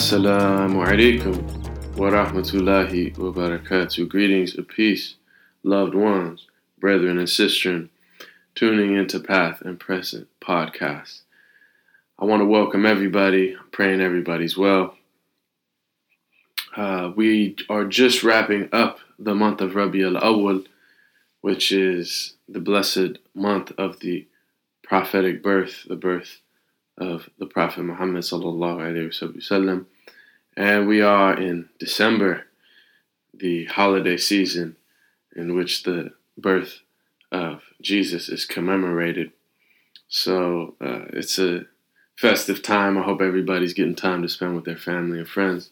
Assalamu alaikum wa rahmatullahi wa barakatuh. Greetings of peace, loved ones, brethren and sisters, tuning into Path and Present podcast. I want to welcome everybody. I'm praying everybody's well. Uh, we are just wrapping up the month of Rabi al Awwal, which is the blessed month of the prophetic birth, the birth of the Prophet Muhammad sallallahu and we are in December, the holiday season in which the birth of Jesus is commemorated. So uh, it's a festive time. I hope everybody's getting time to spend with their family and friends.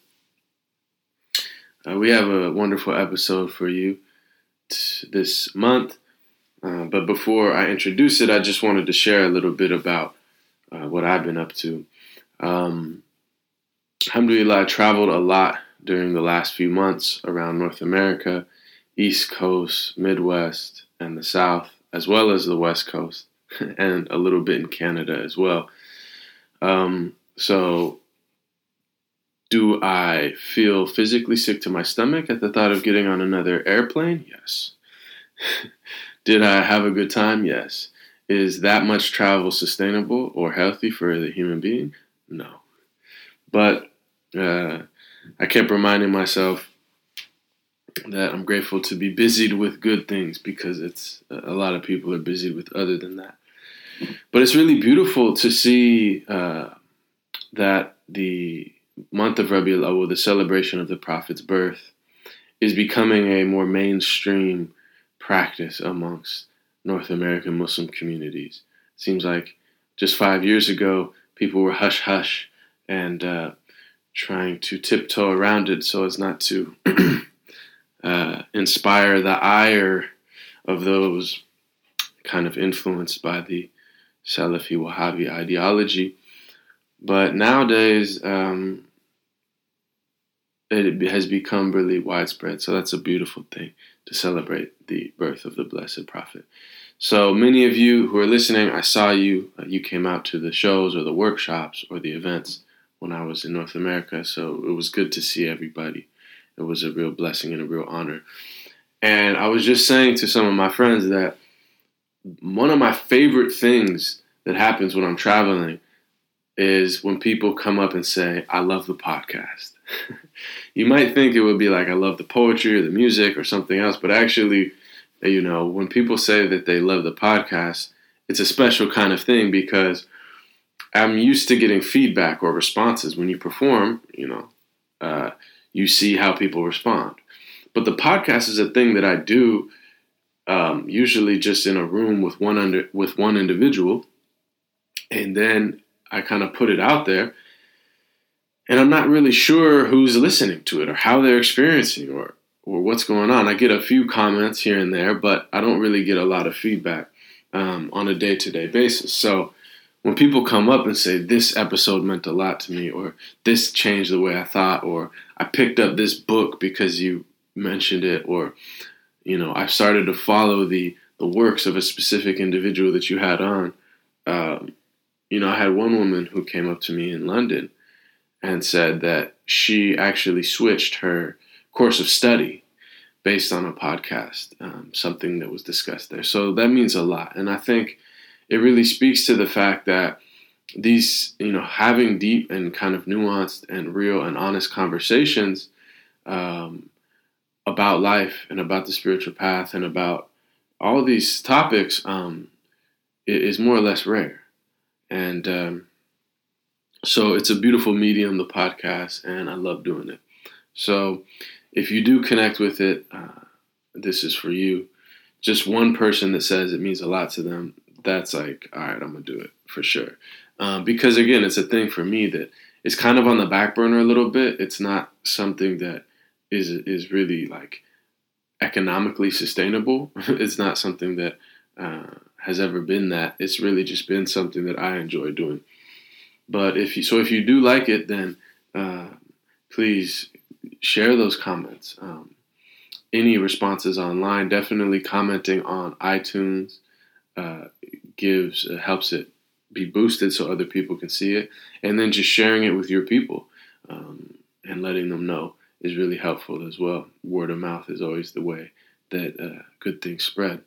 Uh, we have a wonderful episode for you t- this month. Uh, but before I introduce it, I just wanted to share a little bit about uh, what I've been up to. Um, alhamdulillah, I traveled a lot during the last few months around North America, East Coast, Midwest, and the South, as well as the West Coast, and a little bit in Canada as well. Um, so, do I feel physically sick to my stomach at the thought of getting on another airplane? Yes. Did I have a good time? Yes. Is that much travel sustainable or healthy for the human being? No. But uh, I kept reminding myself that I'm grateful to be busied with good things because it's a lot of people are busy with other than that. But it's really beautiful to see uh, that the month of Rabi al the celebration of the Prophet's birth, is becoming a more mainstream practice amongst North American Muslim communities. It Seems like just five years ago, people were hush hush and uh, trying to tiptoe around it so as not to uh, inspire the ire of those kind of influenced by the Salafi Wahhabi ideology. But nowadays, um, it has become really widespread. So that's a beautiful thing to celebrate the birth of the Blessed Prophet. So many of you who are listening, I saw you. Uh, you came out to the shows or the workshops or the events when I was in North America. So it was good to see everybody. It was a real blessing and a real honor. And I was just saying to some of my friends that one of my favorite things that happens when I'm traveling is when people come up and say, I love the podcast. you might think it would be like, I love the poetry or the music or something else, but actually, you know, when people say that they love the podcast, it's a special kind of thing because I'm used to getting feedback or responses. When you perform, you know, uh, you see how people respond. But the podcast is a thing that I do um, usually just in a room with one under with one individual, and then I kind of put it out there, and I'm not really sure who's listening to it or how they're experiencing or or what's going on. I get a few comments here and there, but I don't really get a lot of feedback um, on a day to day basis. So when people come up and say this episode meant a lot to me, or this changed the way I thought, or I picked up this book because you mentioned it, or you know I started to follow the the works of a specific individual that you had on. Um, you know, I had one woman who came up to me in London and said that she actually switched her course of study based on a podcast, um, something that was discussed there. So that means a lot. And I think it really speaks to the fact that these, you know, having deep and kind of nuanced and real and honest conversations um, about life and about the spiritual path and about all these topics um, is more or less rare. And um, so it's a beautiful medium, the podcast, and I love doing it. So if you do connect with it, uh, this is for you. Just one person that says it means a lot to them, that's like, all right, I'm going to do it for sure. Um, because again, it's a thing for me that it's kind of on the back burner a little bit. It's not something that is is really like economically sustainable. it's not something that uh, has ever been that. It's really just been something that I enjoy doing. But if you so if you do like it, then uh, please share those comments. Um, any responses online, definitely commenting on iTunes uh, gives uh, helps it be boosted so other people can see it, and then just sharing it with your people. um, and letting them know is really helpful as well. Word of mouth is always the way that uh, good things spread.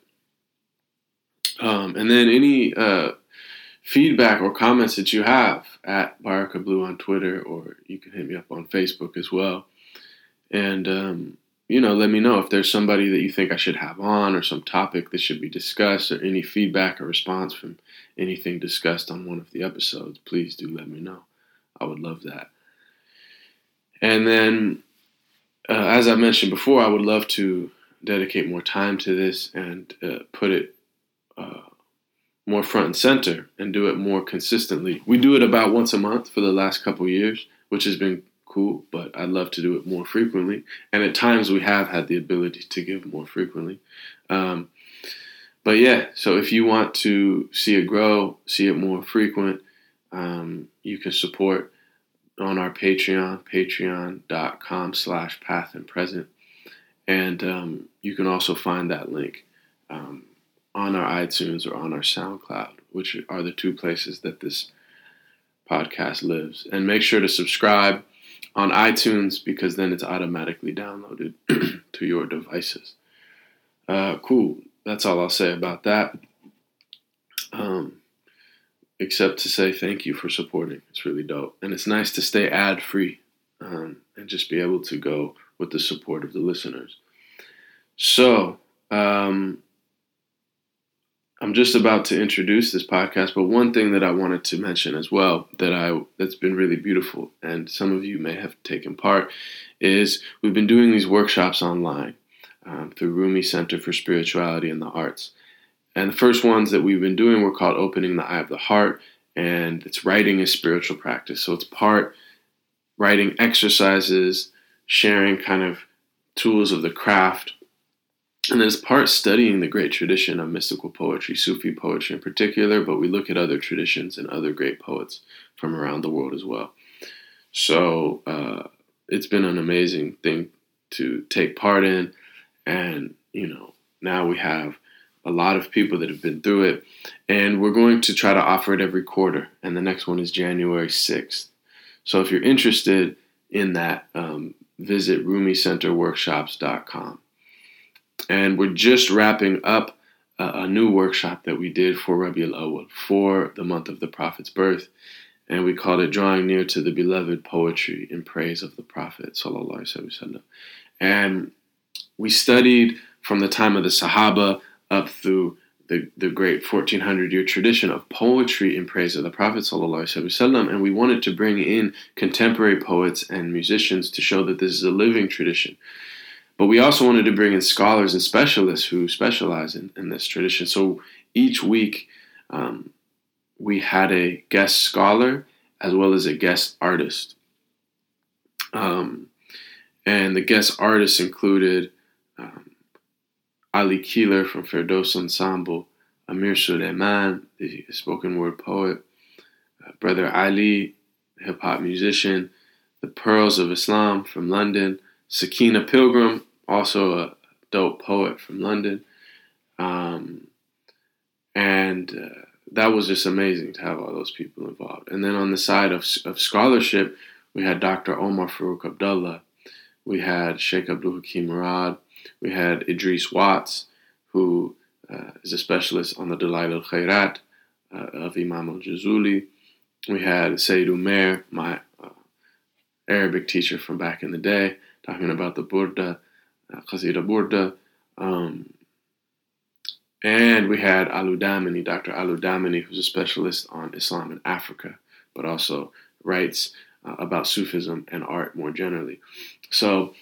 Um, and then any uh, feedback or comments that you have at Baraka Blue on Twitter, or you can hit me up on Facebook as well. And, um, you know, let me know if there's somebody that you think I should have on or some topic that should be discussed or any feedback or response from anything discussed on one of the episodes. Please do let me know. I would love that. And then, uh, as I mentioned before, I would love to dedicate more time to this and uh, put it uh, more front and center and do it more consistently. We do it about once a month for the last couple years, which has been cool, but I'd love to do it more frequently. And at times we have had the ability to give more frequently. Um, but yeah, so if you want to see it grow, see it more frequent, um, you can support on our Patreon, patreon.com slash path and present. And um, you can also find that link um, on our iTunes or on our SoundCloud, which are the two places that this podcast lives. And make sure to subscribe on iTunes because then it's automatically downloaded to your devices. Uh, cool. That's all I'll say about that. Um, except to say thank you for supporting. It's really dope. And it's nice to stay ad free um, and just be able to go with the support of the listeners. So, um, I'm just about to introduce this podcast, but one thing that I wanted to mention as well that I that's been really beautiful, and some of you may have taken part, is we've been doing these workshops online um, through Rumi Center for Spirituality and the Arts. And the first ones that we've been doing were called Opening the Eye of the Heart, and it's writing a spiritual practice. So it's part writing exercises, sharing kind of tools of the craft, and it's part studying the great tradition of mystical poetry, Sufi poetry in particular, but we look at other traditions and other great poets from around the world as well. So uh, it's been an amazing thing to take part in, and you know now we have a lot of people that have been through it. And we're going to try to offer it every quarter. And the next one is January 6th. So if you're interested in that, um, visit rumicenterworkshops.com. And we're just wrapping up a, a new workshop that we did for Rabi al Awwal for the month of the Prophet's birth. And we called it Drawing Near to the Beloved Poetry in Praise of the Prophet. And we studied from the time of the Sahaba up through the, the great 1400 year tradition of poetry in praise of the Prophet and we wanted to bring in contemporary poets and musicians to show that this is a living tradition. But we also wanted to bring in scholars and specialists who specialize in, in this tradition. So each week um, we had a guest scholar as well as a guest artist. Um, and the guest artists included um, Ali Keeler from Firdaus Ensemble, Amir Sulaiman, the spoken word poet, uh, Brother Ali, hip hop musician, The Pearls of Islam from London, Sakina Pilgrim, also a dope poet from London. Um, and uh, that was just amazing to have all those people involved. And then on the side of, of scholarship, we had Dr. Omar Farouk Abdullah, we had Sheikh Abdul Hakim Murad, we had Idris Watts, who uh, is a specialist on the Dalail al Khairat uh, of Imam al Jazuli. We had Sayyid Umair, my uh, Arabic teacher from back in the day, talking about the Burda, Qasida Burda. Um, and we had Oludamini, Dr. Oludamini, who's a specialist on Islam in Africa, but also writes uh, about Sufism and art more generally. So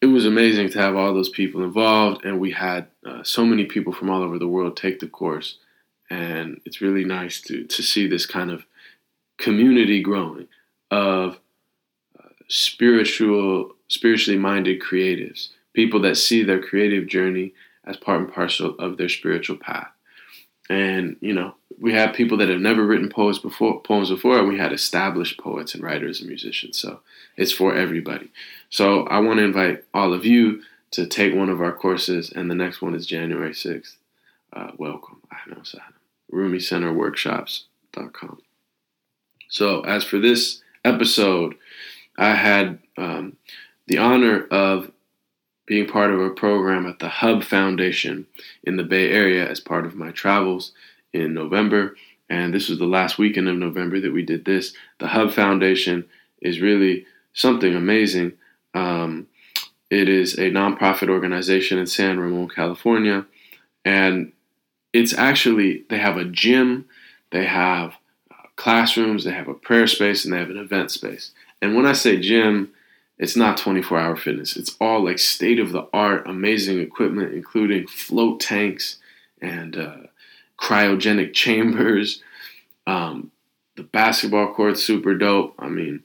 it was amazing to have all those people involved, and we had uh, so many people from all over the world take the course. And it's really nice to to see this kind of community growing of uh, spiritual, spiritually minded creatives, people that see their creative journey as part and parcel of their spiritual path. And you know, we have people that have never written poems before, poems before, and we had established poets and writers and musicians. So it's for everybody. So I want to invite all of you to take one of our courses, and the next one is January 6th. Uh, welcome. RumiCenterWorkshops.com. So as for this episode, I had um, the honor of being part of a program at the Hub Foundation in the Bay Area as part of my travels in November. And this was the last weekend of November that we did this. The Hub Foundation is really something amazing. Um, it is a nonprofit organization in San Ramon, California. And it's actually, they have a gym, they have uh, classrooms, they have a prayer space, and they have an event space. And when I say gym, it's not 24 hour fitness. It's all like state of the art, amazing equipment, including float tanks and uh, cryogenic chambers. Um, the basketball court's super dope. I mean,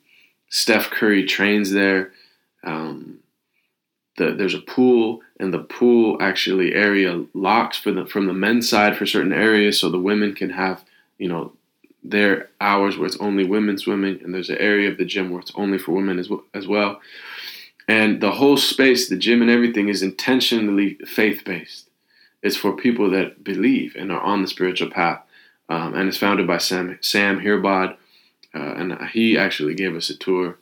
Steph Curry trains there. Um, the, there's a pool, and the pool actually area locks for the from the men's side for certain areas, so the women can have you know their hours where it's only women swimming, and there's an area of the gym where it's only for women as well. As well. And the whole space, the gym and everything, is intentionally faith based. It's for people that believe and are on the spiritual path. Um, and it's founded by Sam, Sam Hirbad. Uh, and he actually gave us a tour.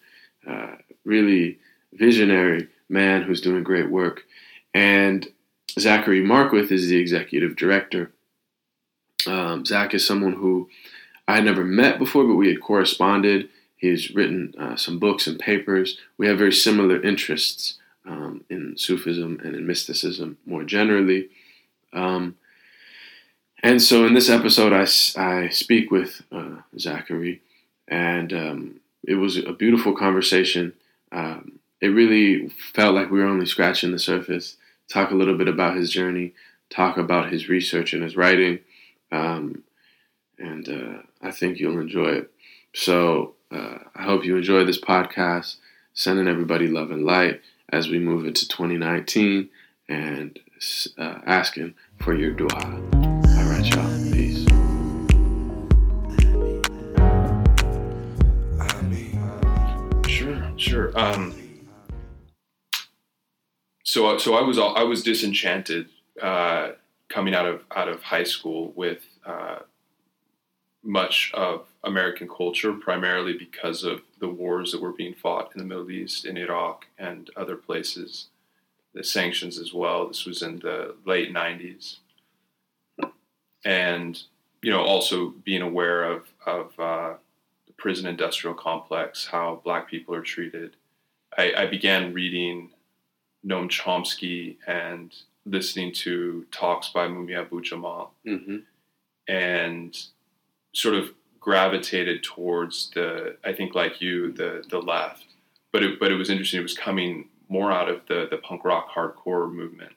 Uh, really visionary man who's doing great work. And Zachary Markwith is the executive director. Um, Zach is someone who I had never met before, but we had corresponded. He's written uh, some books and papers. We have very similar interests um, in Sufism and in mysticism more generally. Um, and so in this episode, I, I speak with uh, Zachary, and um, it was a beautiful conversation. Um, it really felt like we were only scratching the surface. Talk a little bit about his journey, talk about his research and his writing, um, and uh, I think you'll enjoy it. So uh, I hope you enjoy this podcast. Sending everybody love and light as we move into 2019 and uh, asking for your dua. All right, y'all. Peace. Sure, sure. Um, so, so I was I was disenchanted uh, coming out of out of high school with uh, much of American culture, primarily because of the wars that were being fought in the Middle East, in Iraq, and other places. The sanctions as well. This was in the late '90s, and you know, also being aware of of uh, the prison industrial complex, how Black people are treated. I, I began reading Noam Chomsky and listening to talks by Mumia Abu Jamal, mm-hmm. and sort of gravitated towards the I think like you the the left, but it but it was interesting. It was coming more out of the the punk rock hardcore movement.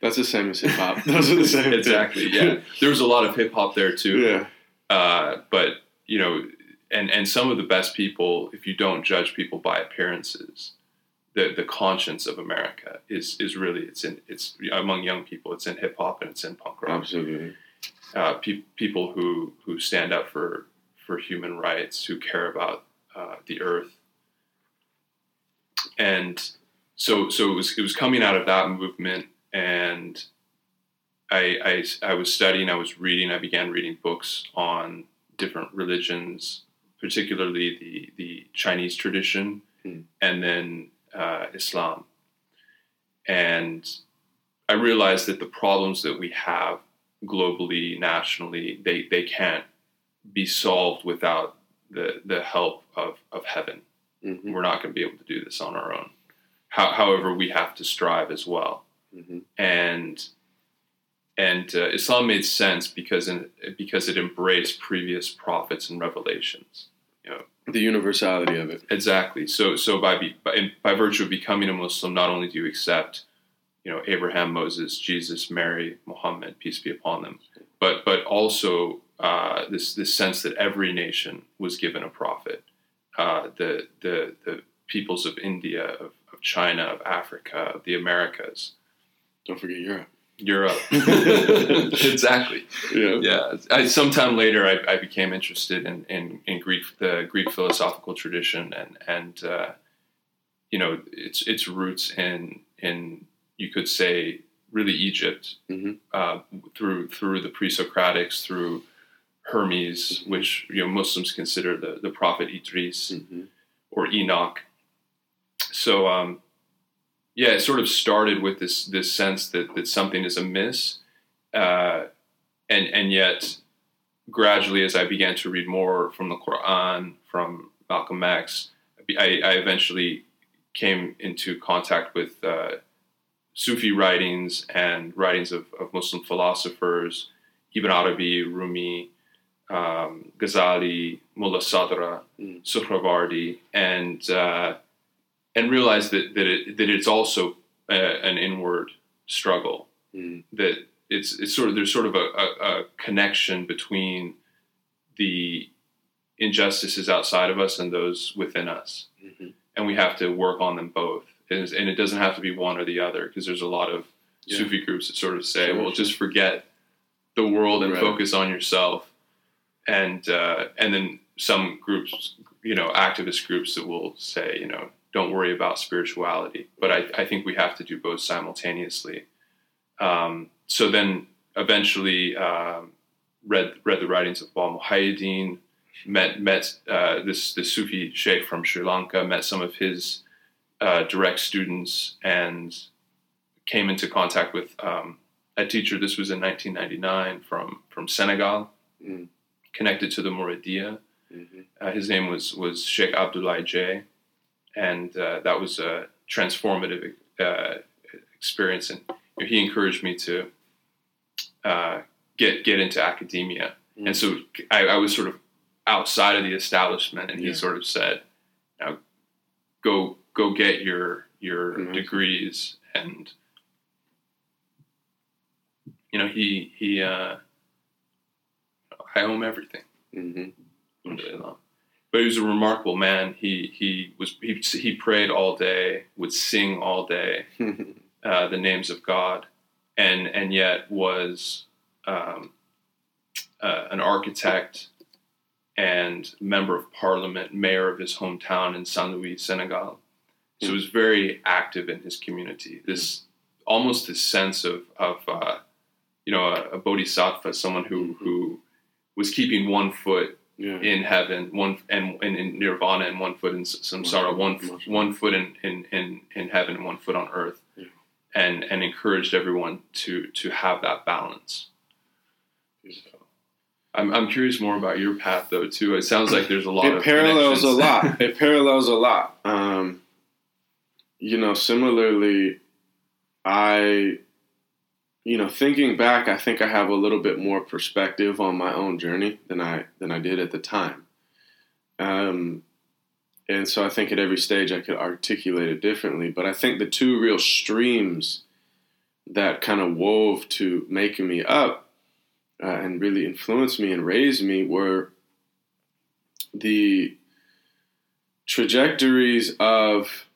That's the same as hip hop. Those are the same. exactly. Yeah, there was a lot of hip hop there too. Yeah. Uh, but you know, and and some of the best people, if you don't judge people by appearances, the the conscience of America is is really it's in it's among young people. It's in hip hop and it's in punk rock. Absolutely uh, pe- people who who stand up for for human rights, who care about uh, the earth, and so so it was it was coming out of that movement, and I, I I was studying, I was reading, I began reading books on different religions, particularly the the Chinese tradition, mm. and then uh, Islam, and I realized that the problems that we have globally, nationally, they, they can't be solved without the, the help of, of heaven. Mm-hmm. We're not going to be able to do this on our own. How, however, we have to strive as well. Mm-hmm. And and uh, Islam made sense because in, because it embraced previous prophets and revelations. You know, the universality of it. Exactly. So so by be, by, by virtue of becoming a Muslim, not only do you accept you know Abraham, Moses, Jesus, Mary, Muhammad, peace be upon them, but but also uh, this this sense that every nation was given a prophet. Uh, the the the peoples of India, of, of China, of Africa, of the Americas. Don't forget Europe. Europe, exactly. Yeah. Yeah. I, sometime later, I, I, became interested in, in, in Greek, the Greek philosophical tradition, and and uh, you know its its roots in in you could say really Egypt mm-hmm. uh, through through the pre-Socratics, through Hermes, mm-hmm. which you know Muslims consider the the prophet Idris mm-hmm. or Enoch, so um, yeah, it sort of started with this this sense that that something is amiss, uh, and and yet gradually, as I began to read more from the Quran, from Malcolm X, I, I eventually came into contact with uh, Sufi writings and writings of, of, Muslim philosophers, Ibn Arabi, Rumi, um, Ghazali, Mullah Sadra, mm. Suhrawardi, and uh, and realized that that, it, that it's also a, an inward struggle. Mm. That it's it's sort of there's sort of a, a, a connection between the injustices outside of us and those within us, mm-hmm. and we have to work on them both. And, and, it doesn't have to be one or the other because there's a lot of yeah. Sufi groups that sort of say, sure, "Well, sure. just forget the world and right. focus on yourself," and uh, and then some groups, you know, activist groups that will say, you know, don't worry about spirituality. But I, I think we have to do both simultaneously. Um, so then eventually um, read read the writings of Bawa Muhaiyaddeen, met met uh, this this Sufi sheikh from Sri Lanka, met some of his uh, direct students, and came into contact with um, a teacher. This was in 1999 from from Senegal, mm. connected to the Mouridiyya. Mm-hmm. Uh, his name was was Sheikh Abdoulaye Dièye, and uh, that was a transformative uh, experience. And you know, he encouraged me to uh, get get into academia. Mm-hmm. And so I, I, was sort of outside of the establishment, and he sort of said, "Now, go go get your your mm-hmm. degrees." And you know, he he uh, I owe him everything. Mm-hmm. But he was a remarkable man. He he was he he prayed all day, would sing all day, uh, the names of God, and and yet was um, uh, an architect and member of parliament, mayor of his hometown in Saint Louis, Senegal. So he was very active in his community. This almost this sense of of uh, you know a, a, bodhisattva, someone who who was keeping one foot yeah. in heaven, one and, and in nirvana, and one foot in samsara, one one foot in, in in in heaven, and one foot on earth, yeah. and and encouraged everyone to to have that balance. I'm, I'm curious more about your path though too. It sounds like there's a lot. It parallels a lot. It parallels a lot. Um, you know, similarly, I, you know, thinking back, I think I have a little bit more perspective on my own journey than I than I did at the time. Um, and so I think at every stage I could articulate it differently. But I think the two real streams that kind of wove to making me up uh, and really influenced me and raised me were the trajectories of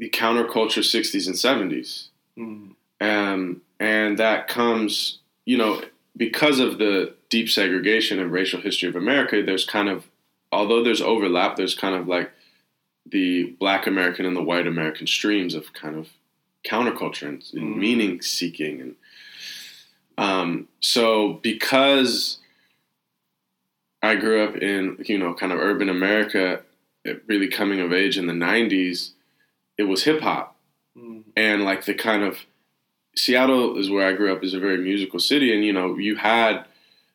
the counterculture 60s and 70s. Mm. Um, and that comes, you know, because of the deep segregation and racial history of America, there's kind of, although there's overlap, there's kind of like the black American and the white American streams of kind of counterculture and, and mm. meaning seeking and um, so because I grew up in you know kind of urban America, really coming of age in the '90s, it was hip hop, mm. and like the kind of Seattle is where I grew up is a very musical city, and you know you had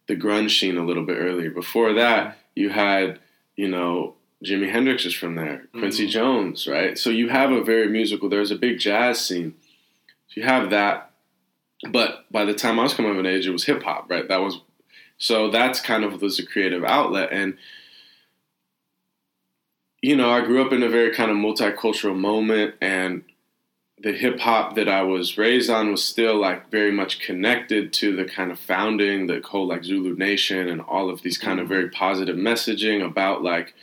the grunge scene a little bit earlier. Before that, you had you know Jimi Hendrix is from there. Quincy Jones, right? So you have a very musical. There's a big jazz scene. So you have that but by the time I was coming of an age, it was hip hop, right? That was so that's kind of was a creative outlet, and you know, I grew up in a very kind of multicultural moment, and the hip hop that I was raised on was still like very much connected to the kind of founding, the whole like Zulu Nation, and all of these kind of mm-hmm. very positive messaging about like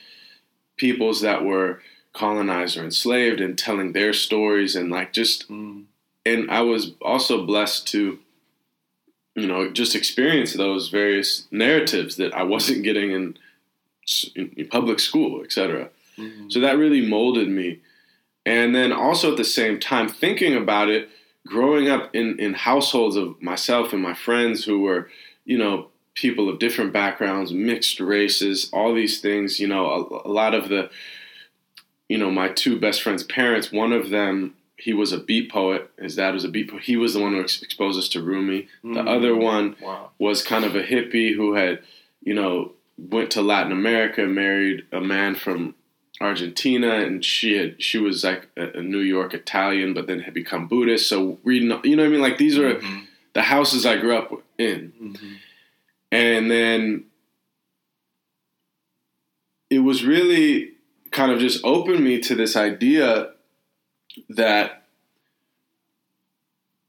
peoples that were colonized or enslaved and telling their stories and like just mm and I was also blessed to, you know, just experience those various narratives that I wasn't getting in, in public school, etc. Mm-hmm. So that really molded me. And then also at the same time, thinking about it, growing up in, in households of myself and my friends who were, you know, people of different backgrounds, mixed races, all these things, you know, a, a lot of the you know, my two best friends' parents, one of them, he was a beat poet. His dad was a beat poet. He was the one who ex- exposed us to Rumi. The Mm. other one Wow. was kind of a hippie who had, you know, went to Latin America, and married a man from Argentina, and she had she was like a, a New York Italian, but then had become Buddhist. So reading, you know, what I mean, like these are Mhm. the houses I grew up in, Mhm. and then it was really kind of just opened me to this idea that,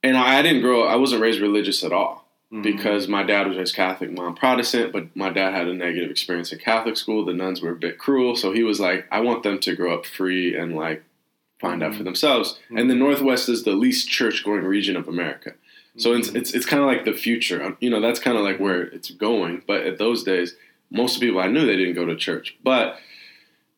and I didn't grow. I wasn't raised religious at all Mhm. because my dad was raised Catholic, mom Protestant, but my dad had a negative experience in Catholic school. The nuns were a bit cruel, so he was like, I want them to grow up free and like find out for themselves. And the Northwest is the least church going region of America. So it's it's, it's kind of like the future. Um, You know, that's kind of like where it's going. But at those days, most of people I knew they didn't go to church. But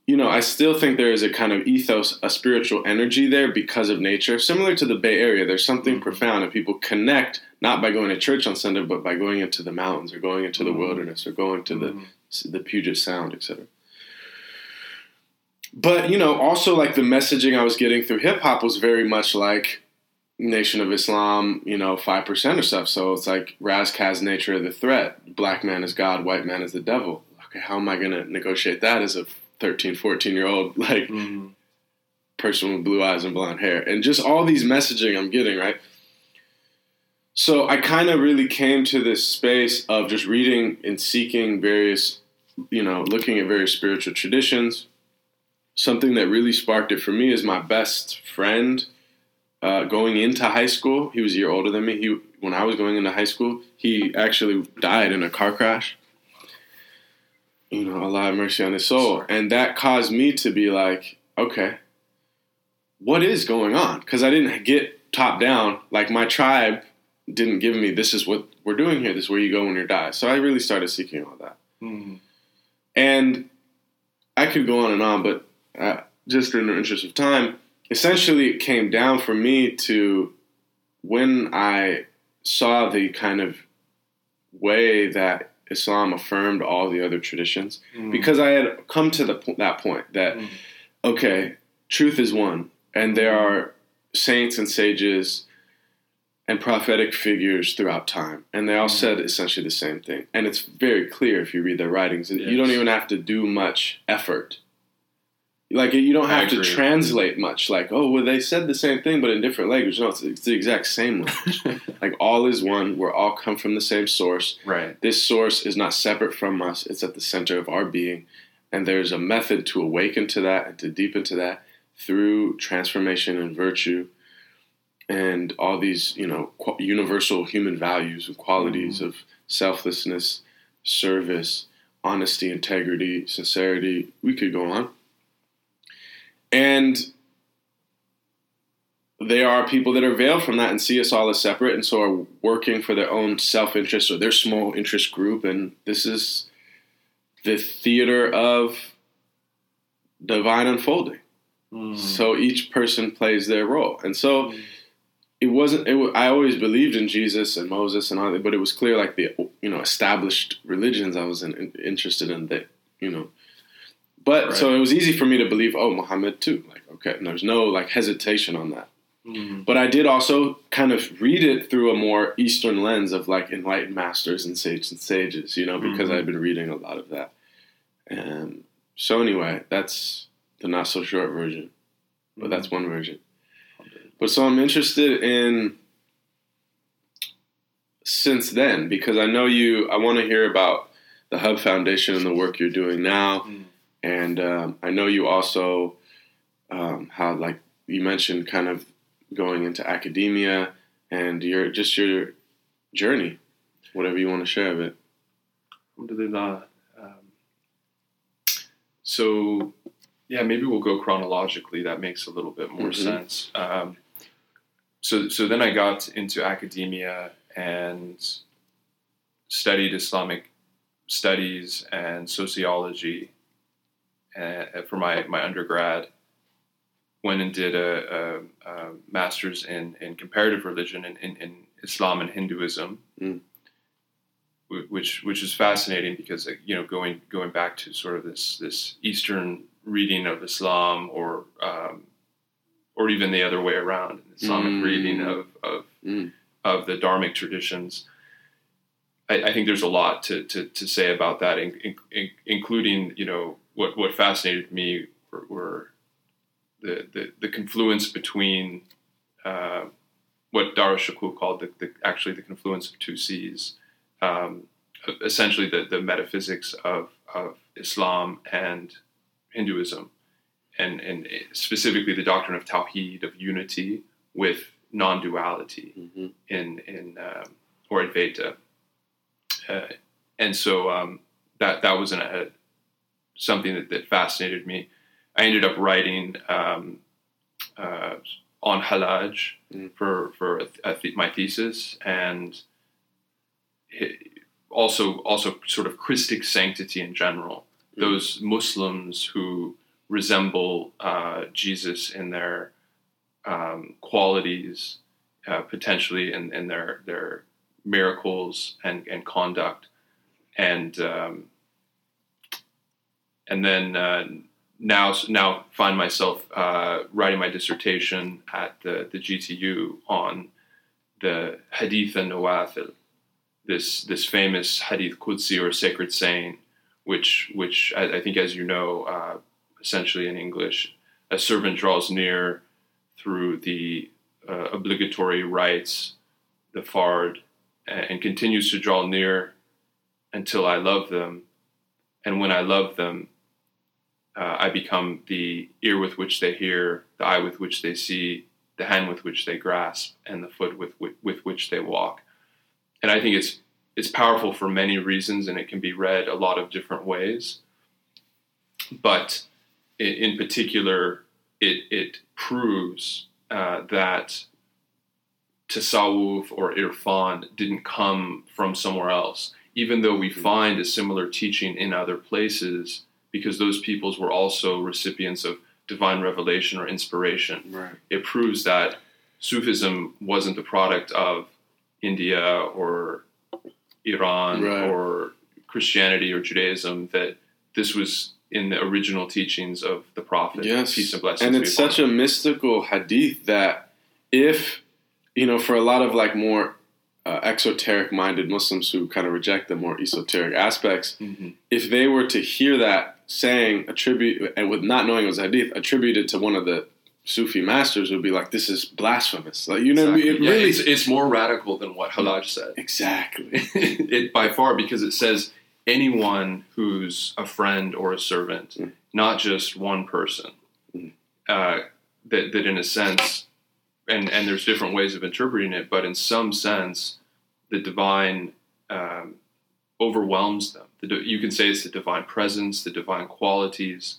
you know, I still think there is a kind of ethos, a spiritual energy there because of nature. Similar to the Bay Area, there's something Mhm. profound, and people connect not by going to church on Sunday, but by going into the mountains or going into the Mhm. wilderness or going to the Mhm. the Puget Sound, etc. But you know, also like the messaging I was getting through hip hop was very much like Nation of Islam, you know, five percent or stuff. So it's like Ras Kass nature of the threat. Black man is God, white man is the devil. Okay, how am I gonna negotiate that as a 13, 14 year old like Mhm. person with blue eyes and blonde hair? And just all these messaging I'm getting, right? So I kind of really came to this space of just reading and seeking various, you know, looking at various spiritual traditions. Something that really sparked it for me is my best friend uh, going into high school. He was a year older than me. He when I was going into high school, he actually died in a car crash. You know, Allah have mercy on his soul, Sorry. and that caused me to be like, okay, what is going on? Because I didn't get top down. Like my tribe didn't give me this is what we're doing here. This is where you go when you die. So I really started seeking all that. Mhm. And I could go on and on, but uh, just in the interest of time, essentially it came down for me to when I saw the kind of way that Islam affirmed all the other traditions, Mhm. because I had come to the that point that Mhm. okay, truth is one, and there are saints and sages and prophetic figures throughout time, and they all Mhm. said essentially the same thing. And it's very clear if you read their writings, and you don't even have to do much effort. Like you don't have to translate much. Like, oh, well, they said the same thing, but in different language. No, it's, it's the exact same language. like all is one. We're all come from the same source right. this source is not separate from us it's at the center of our being and there's a method to awaken to that and to deepen to that through transformation and virtue and all these you know qu- universal human values and qualities mm-hmm. of selflessness service honesty integrity sincerity we could go on and there are people that are veiled from that and see us all as separate and so are working for their own self-interest or their small interest group and this is the theater of divine unfolding Mhm. so each person plays their role and so Mhm. it wasn't it, i always believed in jesus and moses and all that but it was clear like the you know established religions i was in- interested in that you know but so it was easy for me to believe oh muhammad too like okay and there's no like hesitation on that Mhm. but I did also kind of read it through a more Eastern lens of like enlightened masters and sages and sages, you know, because Mhm. I'd been reading a lot of that. And so anyway, that's the not so short version, but that's one version. But so I'm interested in since then because I know you. I want to hear about the Hub Foundation and the work you're doing now, Mhm. And um, I know you also um, how like you mentioned kind of going into academia and your just your journey, whatever you want to share of it. Alhamdulillah. Um, so, yeah, maybe we'll go chronologically. That makes a little bit more Mhm. sense. Um, so, so then I got into academia and studied Islamic studies and sociology for my, my undergrad. Went and did a, a, a master's in, in comparative religion in, in, in Islam and Hinduism wh- which which is fascinating because uh, you know going going back to sort of this this Eastern reading of Islam or um, or even the other way around, Islamic Mm. reading of of, Mm. of the Dharmic traditions. I, I think there's a lot to, to, to say about that, in, in- including you know what what fascinated me were, were the, the the confluence between uh, what Dara Shikoh called the, the actually the confluence of two seas, um, essentially the, the metaphysics of, of Islam and Hinduism, and and specifically the doctrine of Tawheed of unity with non-duality Mhm. in in um, or Advaita, uh, and so um, that that was an, a, something that, that fascinated me. I ended up writing um, uh, on Hallaj Mm. for for a, a th- my thesis, and also also sort of Christic sanctity in general. Mm. Those Muslims who resemble uh, Jesus in their um, qualities, uh, potentially in, in their their miracles and, and conduct, and um, and then uh, now now find myself uh, writing my dissertation at the, the GTU on the Hadith an-Nawafil, this this famous Hadith Qudsi or sacred saying, which which I, I think, as you know, uh, essentially in English, a servant draws near through the uh, obligatory rites, the fard, and, and continues to draw near until I love them, and when I love them, uh, I become the ear with which they hear, the eye with which they see, the hand with which they grasp, and the foot with, with, with which they walk. And I think it's it's powerful for many reasons, and it can be read a lot of different ways. But in, in particular, it it proves uh, that tasawwuf or irfan didn't come from somewhere else, even though we find a similar teaching in other places, because those peoples were also recipients of divine revelation or inspiration Right. it proves that Sufism wasn't the product of India or Iran Right. or Christianity or Judaism, that this was in the original teachings of the Prophet. Yes. Peace and blessings. and it's such a mystical hadith that if you know for a lot of like more uh, exoteric minded muslims who kind of reject the more esoteric aspects him. Mhm. if they were to hear that saying attribute and with not knowing it was hadith attributed to one of the sufi masters would be like this is blasphemous like you know Exactly. it Yeah, really it's, it's more radical than what Hallaj said. exactly it by far because it says anyone who's a friend or a servant, Mm. not just one person. Mm. Uh, that that in a sense, and and there's different ways of interpreting it, but in some sense, the divine um, overwhelms them. You can say it's the divine presence, the divine qualities,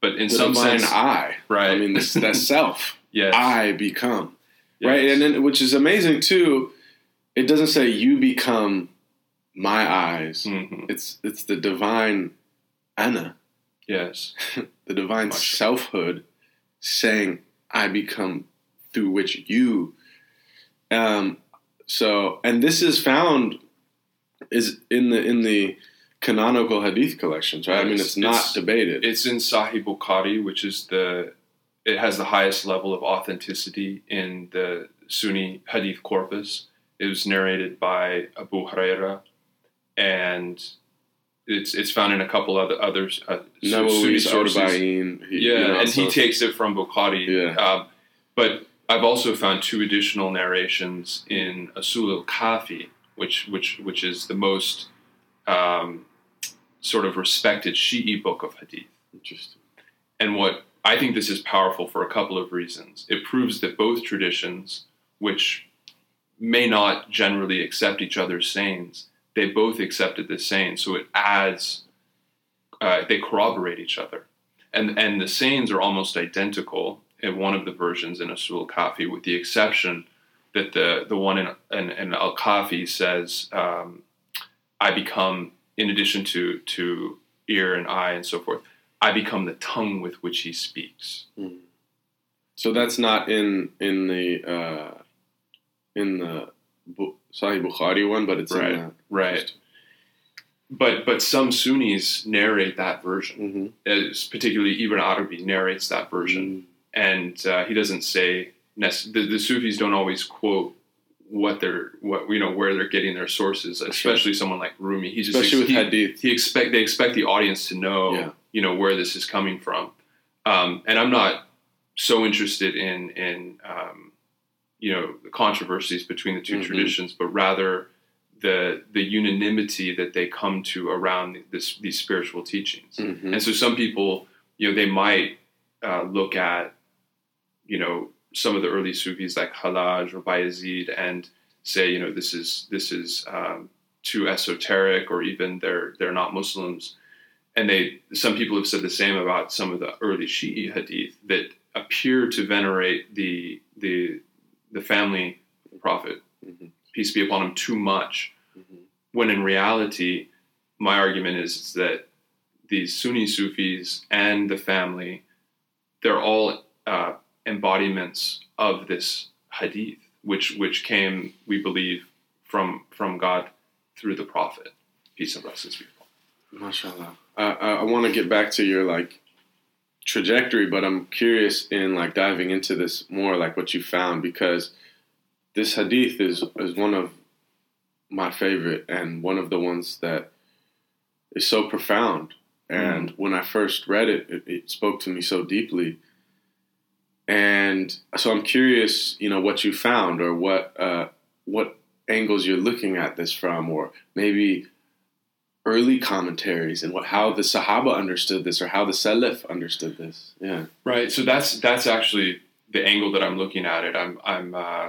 but in the some sense, i. right? i mean this, that self. Yes, i become. Right? And then which is amazing too it doesn't say you become my eyes. Mhm. it's it's the divine anna. Yes, the divine Much. selfhood saying i become through which you um so and this is found is in the in the canonical hadith collections right i mean Yes, it's not it's- debated It's in Sahih Bukhari, which is the it has the highest level of authenticity in the Sunni Hadith corpus. It was narrated by Abu Huraira, and it's it's found in a couple other others uh, Su- Sunni sources. Arba'in, he- Yeah, you know, and he takes it from Bukhari. Yeah. Um, but I've also found two additional narrations in Usul al Kafi, which which which is the most um, sort of respected Shi'i book of hadith. Interesting. And what I think this is powerful for a couple of reasons. It proves that both traditions, which may not generally accept each other's sayings, they both accepted this saying. So it adds, uh, they corroborate each other. And, and the sayings are almost identical in one of the versions in Usul al Kafi, with the exception that the, the one in, in, in Al Kafi says, um, I become, in addition to, to ear and eye and so forth, I become the tongue with which he speaks. So that's not in in the uh, in the Bu- Sahih Bukhari one, but it's Right, in the Right. but but some Sunnis narrate that version. Mm-hmm. Particularly Ibn Arabi narrates that version, and uh, he doesn't say the, the Sufis don't always quote what they're what you know where they're getting their sources, especially someone like Rumi. He just Especially with he, hadith. he expect they expect the audience to know Yeah. you know where this is coming from um, and i'm not so interested in in um, you know the controversies between the 2 Mhm. traditions but rather the the unanimity that they come to around this these spiritual teachings Mhm. and so some people you know they might uh, look at you know some of the early sufis like hallaj or bayezid and say you know this is this is um, too esoteric or even they're they're not muslims and they some people have said the same about some of the early shi'i hadith that appear to venerate the the the family prophet Mhm. peace be upon him too much Mhm. when in reality my argument is, is that these sunni sufis and the family they're all uh, embodiments of this hadith which which came we believe from from god through the prophet peace and blessings be upon. Mashallah. Uh, I, I want to get back to your like trajectory, but I'm curious in like diving into this more, like what you found, because this hadith is is one of my favorite and one of the ones that is so profound. And when I first read it, it, it spoke to me so deeply. And so I'm curious, you know, what you found or what uh, what angles you're looking at this from, or maybe early commentaries and what how the Sahaba understood this or how the Salaf understood this. Yeah. Right. So that's that's actually the angle that I'm looking at it. I'm I'm uh,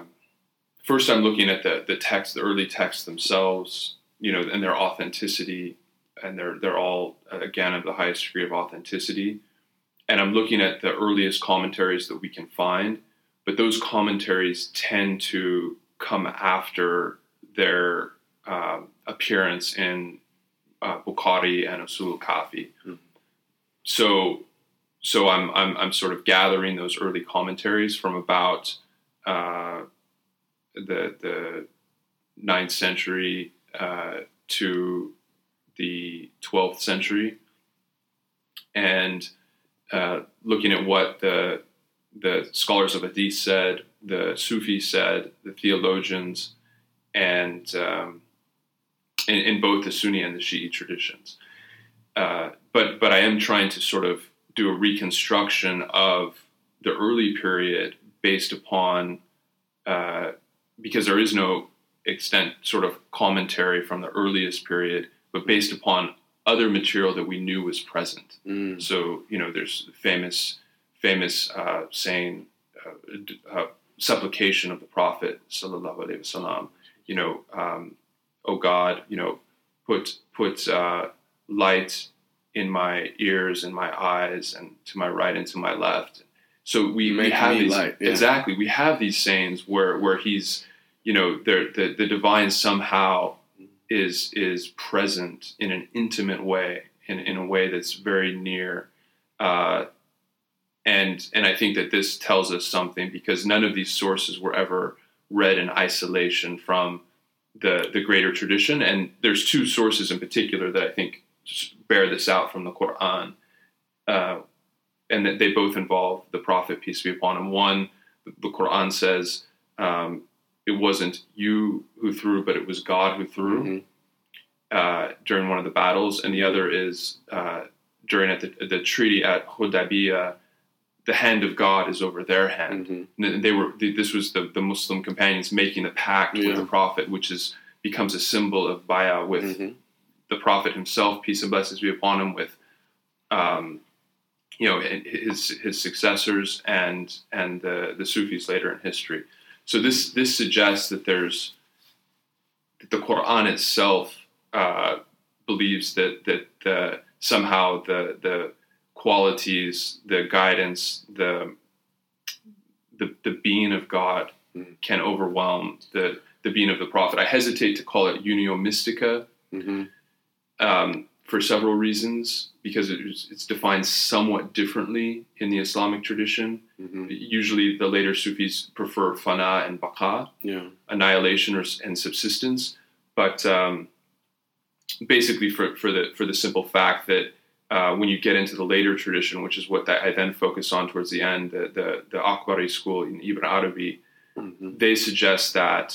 first I'm looking at the the text, the early texts themselves, you know, and their authenticity, and they're they're all again of the highest degree of authenticity. And I'm looking at the earliest commentaries that we can find, but those commentaries tend to come after their um, appearance in uh, Bukhari and Usul Kafi. Mhm. So so I'm, I'm I'm sort of gathering those early commentaries from about uh, the the ninth century uh, to the twelfth century, and uh, looking at what the the scholars of Hadith said, the Sufis said, the theologians, and um, in, in both the Sunni and the Shi'i traditions. Uh, but but I am trying to sort of do a reconstruction of the early period based upon uh, because there is no extent sort of commentary from the earliest period, but based upon other material that we knew was present. Mm. So you know, there's famous famous uh, saying, uh, uh, supplication of the Prophet sallallahu alaihi wasallam. You know, um, oh God, you know, put put uh, light in my ears and my eyes and to my right and to my left. So we, we have these light, yeah. exactly. We have these sayings where where he's you know the the divine somehow is is present in an intimate way in in a way that's very near. Uh, and and I think that this tells us something because none of these sources were ever read in isolation from the the greater tradition. And there's two sources in particular that I think bear this out from the Quran, uh, and that they both involve the Prophet peace be upon him. One, the Quran says um, it wasn't you who threw, but it was God who threw Mhm. uh, during one of the battles, and the other is uh, during at the, the treaty at Hudaybiyah. The hand of God is over their hand. Mhm. And They were. This was the, the Muslim companions making the pact Yeah. with the Prophet, which is becomes a symbol of bayah with Mhm. the Prophet himself, peace and blessings be upon him, with um, you know his his successors and and the the Sufis later in history. So this this suggests that there's that the Quran itself uh, believes that that the, somehow the the qualities, the guidance, the the, the being of God Mhm. can overwhelm the the being of the prophet. I hesitate to call it unio mystica Mhm. um, for several reasons because it's defined somewhat differently in the Islamic tradition. Mhm. Usually, the later Sufis prefer fana and baqa, Yeah. annihilation or, and subsistence. But um, basically for, for the for the simple fact that uh, when you get into the later tradition, which is what that I then focus on towards the end, the the, the Akbari school in Ibn Arabi, Mhm. they suggest that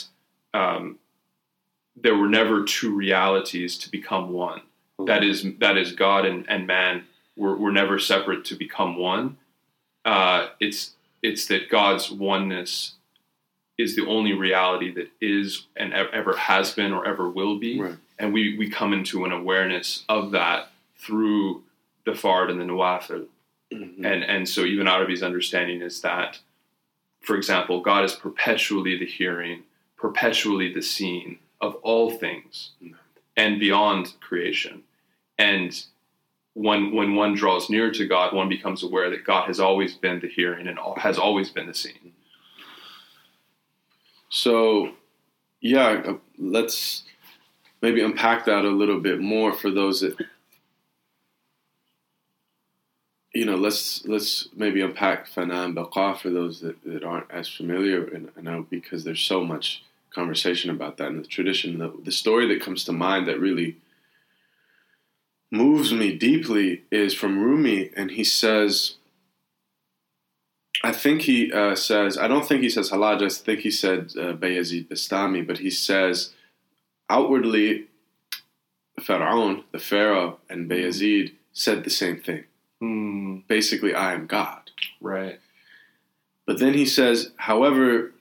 um, there were never two realities to become one. That is that is God and, and man were, were never separate to become one. Uh, it's it's that God's oneness is the only reality that is and ever has been or ever will be, Right. and we we come into an awareness of that through the Fard and the Nawafil. Mhm. And and so Ibn Arabi's understanding is that, for example, God is perpetually the hearing, perpetually the seeing of all things, and beyond creation. And when when one draws near to God, one becomes aware that God has always been the hearing and has always been the seeing. So, yeah, uh, let's maybe unpack that a little bit more for those that you know. Let's let's maybe unpack fana and baqa for those that, that aren't as familiar. And I know because there's so much conversation about that in the tradition. The, the story that comes to mind that really moves me deeply is from Rumi, and he says. I think he uh, says, I don't think he says Hallaj, I think he said uh, Bayezid Bastami, but he says outwardly, Pharaoh, the Pharaoh, and Bayezid said the same thing. Hmm. Basically, I am God. right. But then he says, however,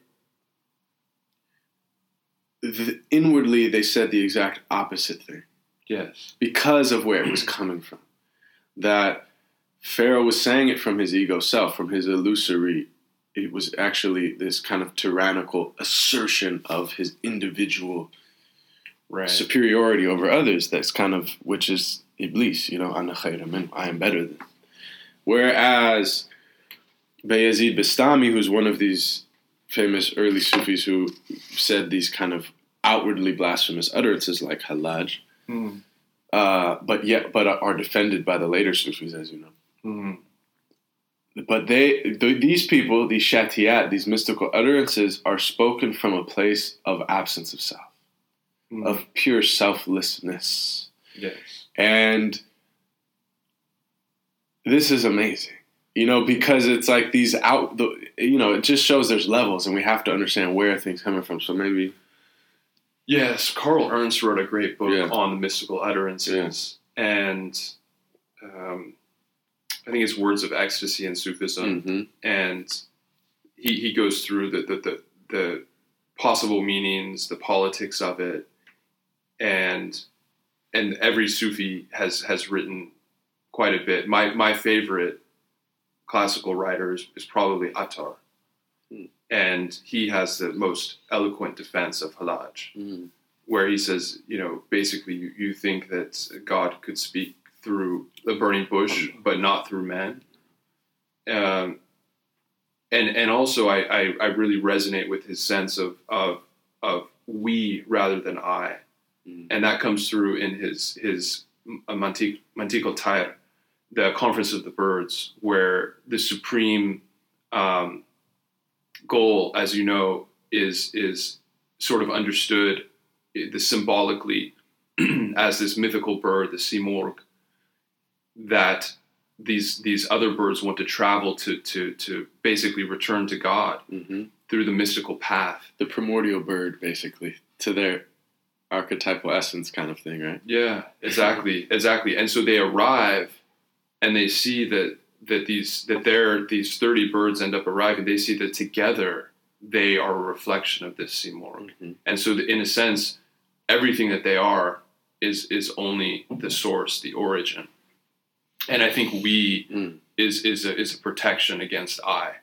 the, inwardly they said the exact opposite thing Yes. because of where it was coming from. That Pharaoh was saying it from his ego self, from his illusory. It was actually this kind of tyrannical assertion of his individual Right. superiority over others. That's kind of which is Iblis, you know, I am better than. Whereas Bayezid Bastami, who's one of these famous early Sufis who said these kind of outwardly blasphemous utterances like hallaj, Hmm. uh, but yet but are defended by the later Sufis, as you know. Hmm. But they, th- these people, these shathiyat, these mystical utterances, are spoken from a place of absence of self, Hmm. of pure selflessness, yes. and this is amazing. You know, because it's like these out, the, you know, it just shows there's levels, and we have to understand where things coming from. So maybe, Yes, Carl Ernst wrote a great book Yeah. on the mystical utterances, and um, I think it's Words of Ecstasy in Sufism, Mhm. and he he goes through the the, the the possible meanings, the politics of it, and and every Sufi has has written quite a bit. My my favorite classical writer is, is probably Attar. And he has the most eloquent defense of Hallaj Mhm. where he says, you know, basically you, you think that God could speak through the burning bush, but not through man. Um, and and also I, I, I really resonate with his sense of of of we rather than I, Mhm. and that comes through in his his Mantik Mantikal Tair, the Conference of the Birds, where the supreme um, goal, as you know, is is sort of understood the symbolically as this mythical bird, the simurgh, that these these other birds want to travel to to to basically return to God Mhm. through the mystical path. the primordial bird, basically, to their archetypal essence, kind of thing, right? Yeah, exactly, exactly. And so they arrive, and they see that that these that there these thirty birds end up arriving. They see that together they are a reflection of this simurgh. Mhm. and so in a sense everything that they are is is only the source the origin and i think we Mm. is is a, is a protection against i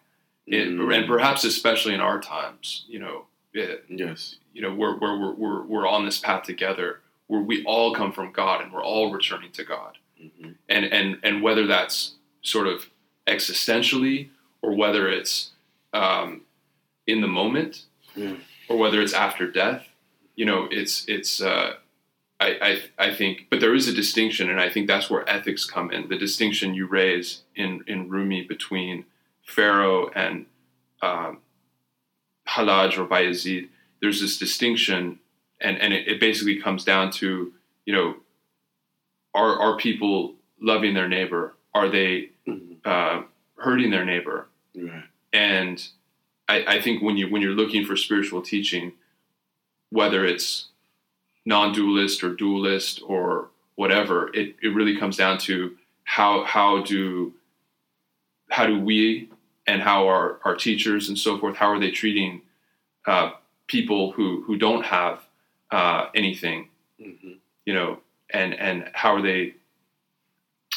It- Mm. and perhaps especially in our times you know it, Yes. you know where we're, we're, we're on this path together where we all come from god and we're all returning to god Mhm. and and and whether that's sort of existentially or whether it's um, in the moment Yeah. or whether it's after death you know it's it's uh, I, I I think but there is a distinction and I think that's where ethics come in the distinction you raise in in Rumi between Pharaoh and um, Hallaj or Bayezid there's this distinction and and it, it basically comes down to you know are are people loving their neighbor? Are they. Uh, hurting their neighbor? Right. And I, I think when you when you're looking for spiritual teaching, whether it's non-dualist or dualist or whatever, it, it really comes down to how how do how do we and how are our teachers and so forth how are they treating uh, people who who don't have uh, anything hmm you know and and how are they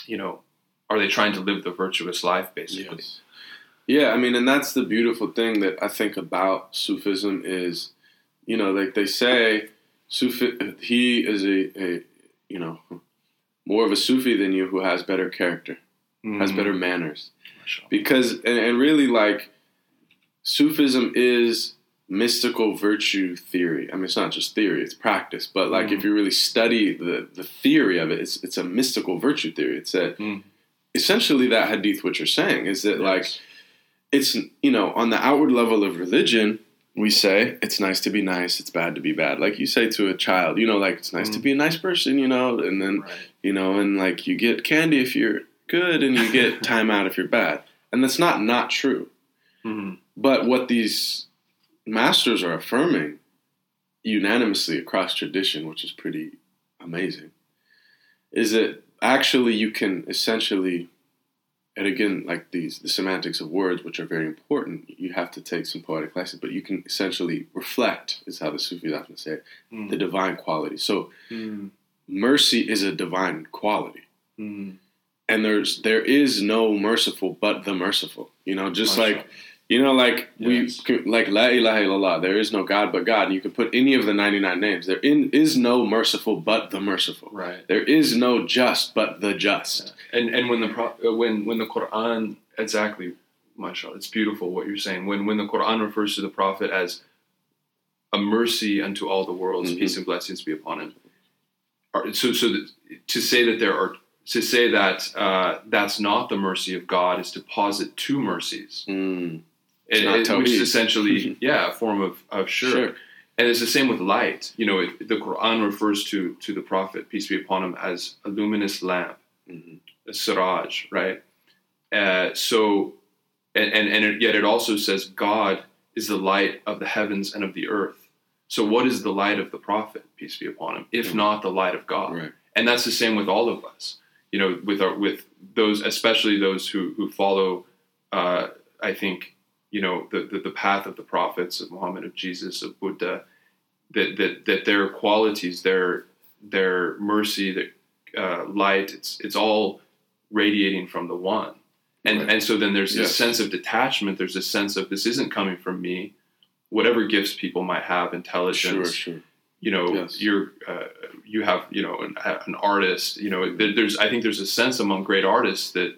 you know are they trying to live the virtuous life basically Yes. Yeah, I mean, and that's the beautiful thing that I think about Sufism is, you know, like they say, Sufi, he is a, a, you know, more of a Sufi than you who has better character, has Mhm. better manners. Because, and, and really, like, Sufism is mystical virtue theory. I mean, it's not just theory; it's practice. But like, if you really study the the theory of it, it's it's a mystical virtue theory. It's a Mm. Essentially that hadith. What you're saying is that like it's you know on the outward level of religion we say it's nice to be nice it's bad to be bad like you say to a child you know like it's nice to Mm. be a nice person you know and then right. you know and like you get candy if you're good and you get time out if you're bad and that's not not true Mhm. but what these masters are affirming unanimously across tradition which is pretty amazing is that actually you can essentially and again like these the semantics of words which are very important you have to take some poetic license but you can essentially reflect is how the sufis often say it, Mm. the divine quality so Mm. mercy is a divine quality Mm. and there's there is no merciful but the merciful you know just like you know like Yes. we like la ilaha illallah there is no god but god and you can put any of the 99 names there in, is no merciful but the merciful right there is no just but the just and and when the uh, when when the Quran exactly, mashallah, it's beautiful what you're saying. When when the Quran refers to the Prophet as a mercy unto all the worlds, Mhm. peace and blessings be upon him. So so that, to say that there are to say that uh, that's not the mercy of God is to posit two mercies, Mm, It- not it- which is essentially yeah a form of of shirk. sure And it's the same with light. You know, it, the Quran refers to to the Prophet, peace be upon him, as a luminous lamp, Mhm. a siraj, right? Uh, so, and and, and it, yet it also says God is the light of the heavens and of the earth. So, what is the light of the Prophet, peace be upon him, if Mhm. not the light of God? right And that's the same with all of us. You know, with our with those, especially those who who follow. Uh, I think you know the, the the path of the prophets of Muhammad, of Jesus, of Buddha. That that that their qualities, their their mercy, their uh, light, it's it's all radiating from the one. And Right. and so then there's this Yes. sense of detachment. There's this sense of this isn't coming from me. Whatever gifts people might have, intelligence, sure sure you know Yes. you're uh, you have you know an, an artist you know there, there's i think there's a sense among great artists that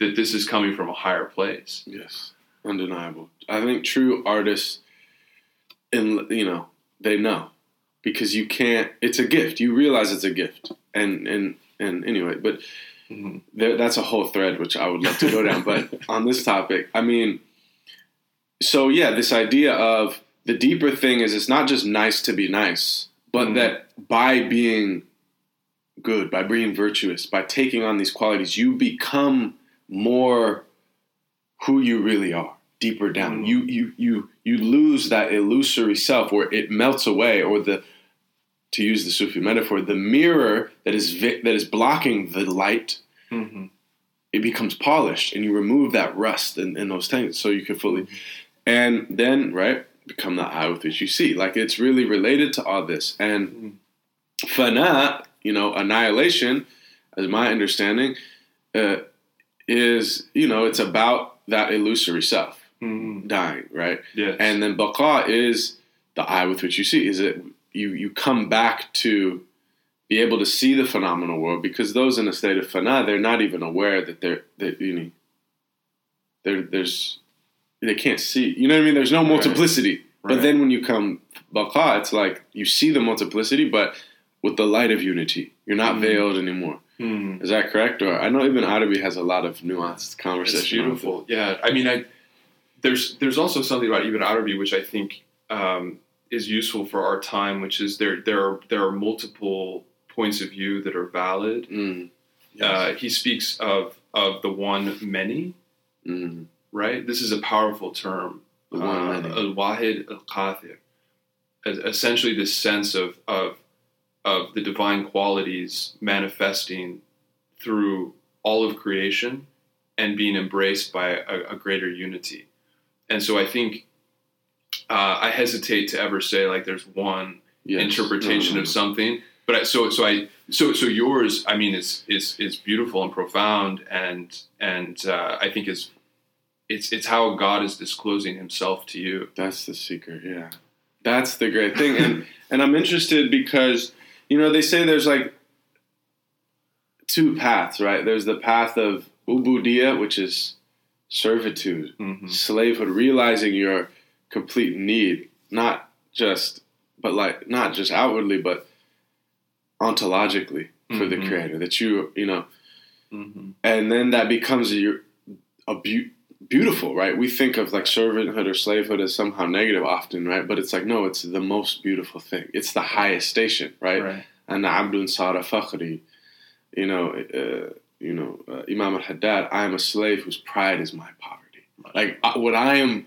that this is coming from a higher place Yes, undeniable. I think true artists, in you know, they know because you can't. It's a gift. You realize it's a gift, and and and anyway, but Mhm. there, that's a whole thread which I would love to go down. But on this topic, I mean, so yeah, this idea of the deeper thing is it's not just nice to be nice, but Mhm. that by being good, by being virtuous, by taking on these qualities, you become more who you really are deeper down. Mhm. You you you you lose that illusory self where it melts away, or the to use the Sufi metaphor, the mirror that is vi- that is blocking the light, Mhm. it becomes polished, and you remove that rust and, and those things, so you can fully, and then right become the eye with which you see. Like it's really related to all this, and fana, you know, annihilation, as my understanding, uh, is you know it's about that illusory self Mhm. dying, right? yes And then baqa is the eye with which you see. Is it you you come back to be able to see the phenomenal world because those in a state of fana, they're not even aware that they're that you know there there's they can't see. You know what I mean? There's no multiplicity. But Right. then when you come baqa, it's like you see the multiplicity, but with the light of unity. You're not Mhm. veiled anymore. Mhm. Is that correct? Or I know Ibn Arabi has a lot of nuanced it's conversation. on beautiful yeah i mean i there's there's also something about ibn arabi which i think um, is useful for our time which is there there are there are multiple points of view that are valid. Mm. Uh, he speaks of of the one many, Mm. right? This is a powerful term. The one many. Al Wahid Al Kathir. Essentially, this sense of of of the divine qualities manifesting through all of creation and being embraced by a, a greater unity. And so, I think uh, I hesitate to ever say like there's one Yes. interpretation no, of something. But I, so so I so so yours I mean is is is beautiful and profound and and uh, I think is it's it's how God is disclosing Himself to you. That's the secret, yeah. That's the great thing. And and I'm interested because, you know, they say there's like two paths, right? There's the path of ubudia, which is servitude, Mm-hmm. slavehood, realizing your complete need, not just but like not just outwardly, but ontologically for the Mhm. creator. That you, you know, Mm-hmm. and then that becomes your, a beautiful, right? We think of like servanthood or slavehood as somehow negative often, right? But it's like, no, it's the most beautiful thing. It's the highest station, right? And Abdul Sara Fakhri, you know, uh, you know, uh, Imam al-Haddad, I am a slave whose pride is my poverty. Right. Like uh, what I am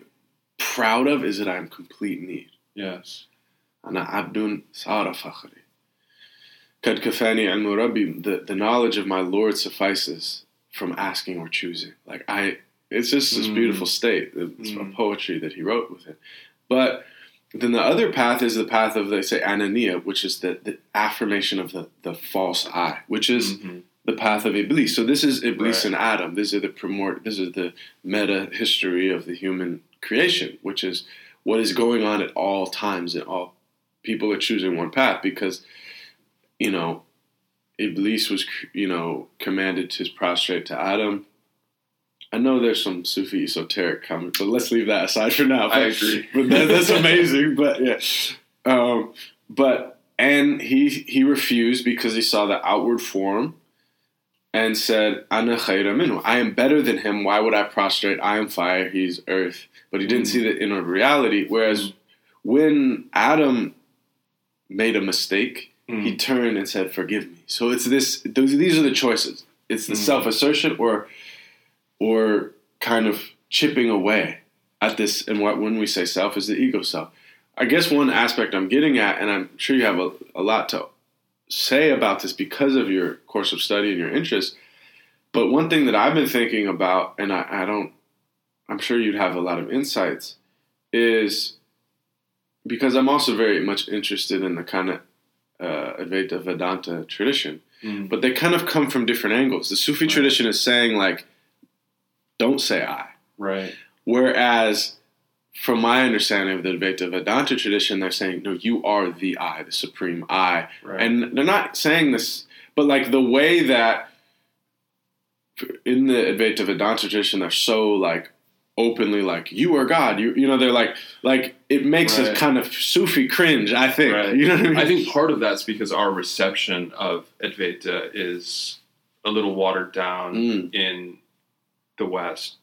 proud of is that I am complete need. Yes. And Abdul Sara Fakhri. Kad kafani ilmu the knowledge of my Lord suffices from asking or choosing. Like I it's just this Mm. beautiful state it's Mm. poetry that he wrote with it but then the other path is the path of they say anania which is the, the affirmation of the, the false I which is Mhm. the path of Iblis. So this is Iblis Right. and Adam. This is the primor- This is the meta history of the human creation, which is what is going on at all times, and all people are choosing one path because, you know, Iblis was, you know, commanded to prostrate to Adam. I know there's some Sufi esoteric comments, but let's leave that aside for now. I agree. but that, that's amazing. But yeah, um, but and he he refused because he saw the outward form and said, "Ana minhu." I am better than him. Why would I prostrate? I am fire. He's earth. But he didn't Mm. see the inner reality. Whereas when Adam made a mistake, he Mm. turned and said, "Forgive me." So it's this. Those these are the choices. It's the Mm. self assertion or or kind of chipping away at this. And what when we say self is the ego self. I guess one aspect I'm getting at, and I'm sure you have a, a lot to say about this because of your course of study and your interest. But one thing that I've been thinking about, and I, I don't, I'm sure you'd have a lot of insights, is because I'm also very much interested in the kind of uh, Advaita Vedanta tradition Mm. but they kind of come from different angles. The Sufi Right. tradition is saying like, "Don't say I," Right. whereas, from my understanding of the Advaita Vedanta tradition, they're saying, "No, you are the I, the supreme I," Right. and they're not saying this, but like the way that in the Advaita Vedanta tradition, they're so like openly like you are God. You you know they're like like it makes Right. a kind of Sufi cringe. I think Right. you know what I mean. I think part of that's because our reception of Advaita is a little watered down Mm. in the West.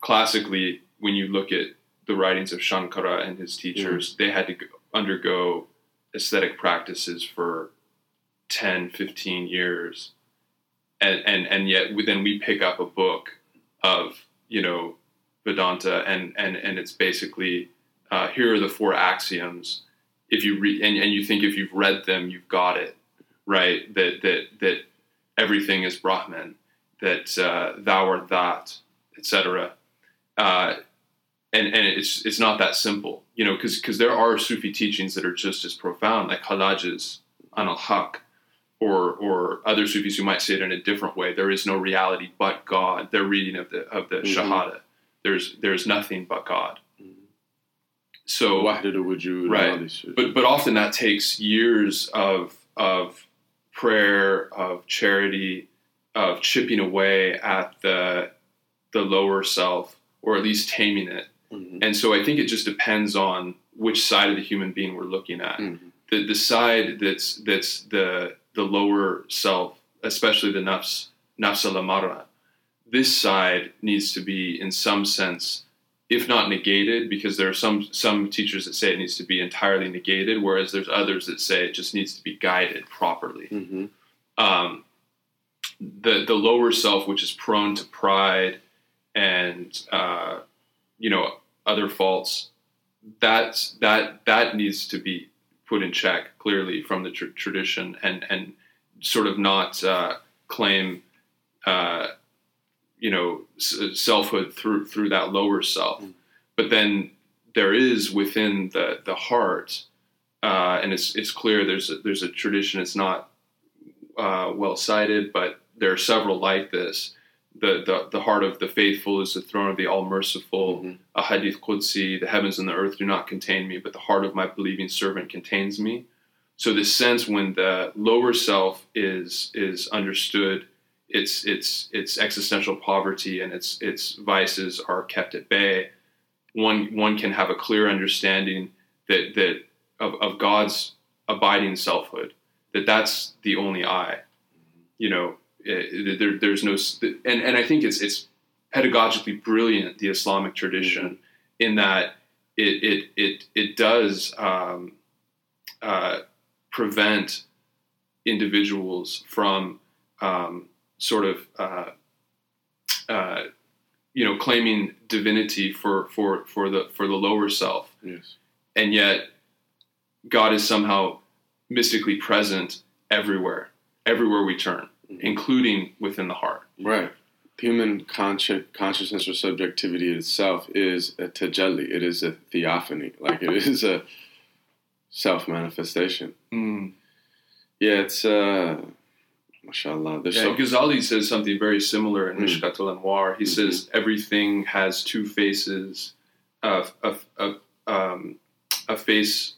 Classically, when you look at the writings of Shankara and his teachers, they had to undergo aesthetic practices for 10, 15 years. And, and, and yet then we pick up a book of, you know, Vedanta and, and, and it's basically, uh, here are the four axioms if you read and, and you think if you've read them you've got it right that that that everything is brahman that uh, thou art that etc uh, and and it's it's not that simple you know because because there are sufi teachings that are just as profound like hallaj's an al haq or or other sufis who might say it in a different way there is no reality but god their reading of the of the Mhm. shahada there's there's nothing but god Mhm. so Wahdat al-wujud and Right. but but often that takes years of of prayer, of charity, of chipping away at the the lower self, or at least taming it. Mhm. And so I think it just depends on which side of the human being we're looking at. Mhm. The the side that's that's the the lower self, especially the nafs nafs al-amara, this side needs to be in some sense if not negated, because there are some some teachers that say it needs to be entirely negated, whereas there's others that say it just needs to be guided properly. Mm-hmm. Um, the the lower self, which is prone to pride and uh, you know other faults, that's that that needs to be put in check clearly from the tr- tradition and and sort of not uh, claim uh, you know selfhood through through that lower self mm. but then there is within the the heart uh, and it's it's clear there's a, there's a tradition it's not uh, well cited but there are several like this the, the the heart of the faithful is the throne of the all merciful mm-hmm. a hadith qudsi the heavens and the earth do not contain me but the heart of my believing servant contains me so this sense when the lower self is is understood its its its existential poverty and its its vices are kept at bay, one one can have a clear understanding that that of, of God's abiding selfhood. That that's the only I. You know, it, there, there's no and and I think it's it's pedagogically brilliant the Islamic tradition mm-hmm. in that it it it it does um, uh, prevent individuals from um, sort of uh, uh, you know claiming divinity for for for the for the lower self yes and yet god is somehow mystically present everywhere everywhere we turn mm-hmm. including within the heart right human consci- consciousness or subjectivity itself is a tajalli it is a theophany like it is a self manifestation mm. yeah it's uh Mashallah. yeah, so- Ghazali says something very similar in mm. Mishkat al Anwar. He mm-hmm. says everything has two faces, a, a, a, um, a face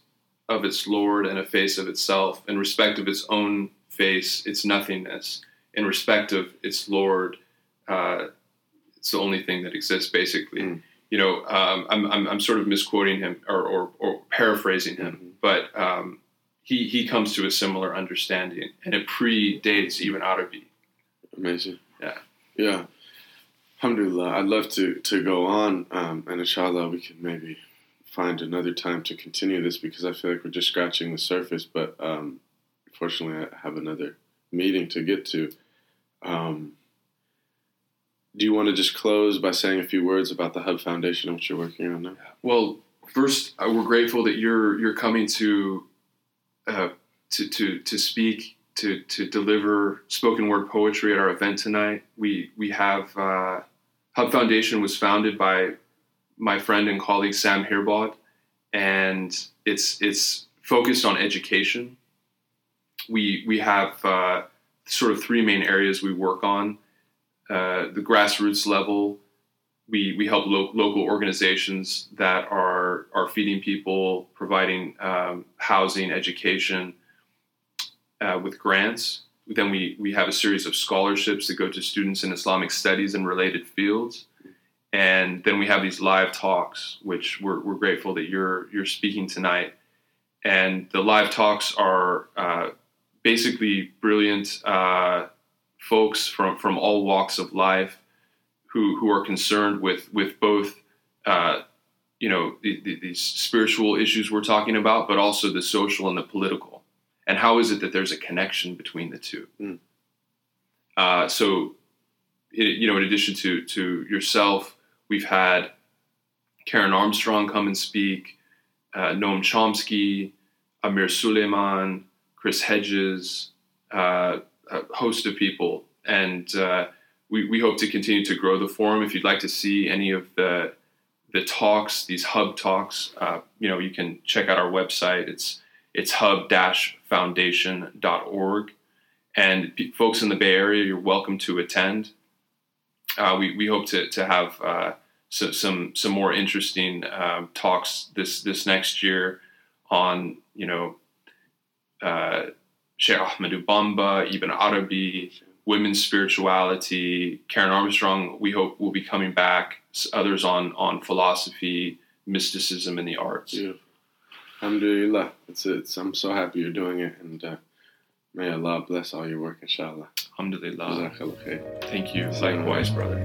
of its Lord and a face of itself. In respect of its own face, its nothingness. In respect of its Lord, uh, it's the only thing that exists, basically. Mm. You know, um, I'm, I'm, I'm, sort of misquoting him or, or, or paraphrasing him, mm-hmm. but um, he he comes to a similar understanding, and it predates Ibn Arabi. Amazing. Yeah. Yeah. Alhamdulillah. I'd love to to go on, um, and inshallah we can maybe find another time to continue this because I feel like we're just scratching the surface. But um, unfortunately, I have another meeting to get to. Um, do you want to just close by saying a few words about the Hub Foundation and what you're working on now? Well, first, uh, we're grateful that you're you're coming to uh, to, to, to speak, to, to deliver spoken word poetry at our event tonight. We, we have uh, Hub Foundation was founded by my friend and colleague Sam Hirbaud, and it's, it's focused on education. We, we have uh, sort of three main areas we work on uh, the grassroots level, we, we help lo- local organizations that are are feeding people, providing um, housing, education uh, with grants. Then we we have a series of scholarships that go to students in Islamic studies and related fields. And then we have these live talks, which we're, we're grateful that you're you're speaking tonight. And the live talks are uh, basically brilliant uh, folks from from all walks of life who who are concerned with with both uh, you know the, the, these spiritual issues we're talking about, but also the social and the political. And how is it that there's a connection between the two? Mm. Uh, so, it, you know, in addition to to yourself, we've had Karen Armstrong come and speak, uh, Noam Chomsky, Amir Sulaiman, Chris Hedges, uh, a host of people, and uh, we, we hope to continue to grow the forum. If you'd like to see any of the the talks, these hub talks, uh, you know, you can check out our website. It's it's hub-foundation.org. And p- folks in the Bay Area, you're welcome to attend. Uh, we, we hope to, to have uh, so, some some more interesting um, talks this this next year on you know uh, Sheikh Ahmadu Bamba, Ibn Arabi, women's spirituality. Karen Armstrong, we hope, will be coming back. Others on on philosophy, mysticism, and the arts. Yeah. Alhamdulillah. It's, it's, I'm so happy you're doing it, and uh, may Allah bless all your work, inshallah. Alhamdulillah. Thank you. Likewise, brother.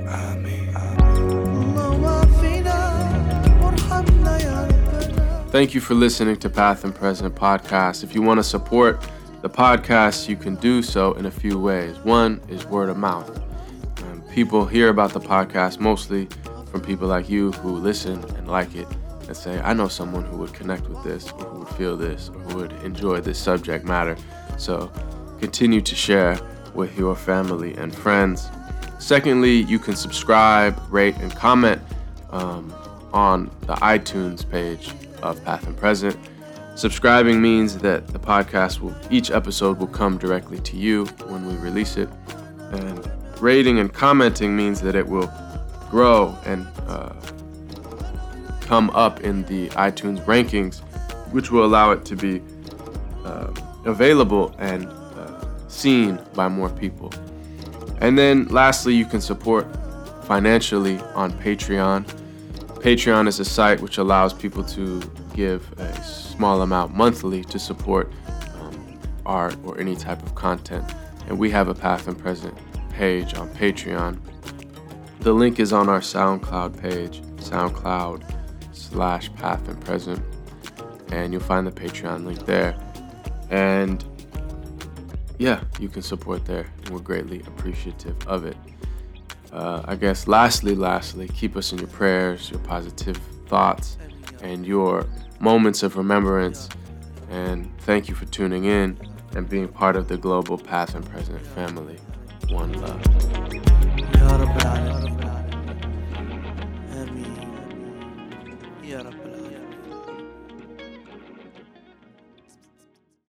thank you for listening to Path and Present podcast. If you want to support the podcast, you can do so in a few ways. One is word of mouth. Um, people hear about the podcast mostly from people like you who listen and like it and say, I know someone who would connect with this, or who would feel this, or who would enjoy this subject matter. So continue to share with your family and friends. Secondly, you can subscribe, rate, and comment um, on the iTunes page of Path and Present. Subscribing means that the podcast will, each episode will come directly to you when we release it. And rating and commenting means that it will grow and uh, come up in the iTunes rankings, which will allow it to be uh, available and uh, seen by more people. And then lastly, you can support financially on Patreon. Patreon is a site which allows people to give a small amount monthly to support um, art or any type of content. And we have a Path and Present page on Patreon. The link is on our SoundCloud page, SoundCloud slash Path and Present, and you'll find the Patreon link there. And yeah, you can support there. We're greatly appreciative of it. Uh, I guess lastly, lastly, keep us in your prayers, your positive thoughts, and your moments of remembrance. And thank you for tuning in and being part of the global Path and Present family. One love.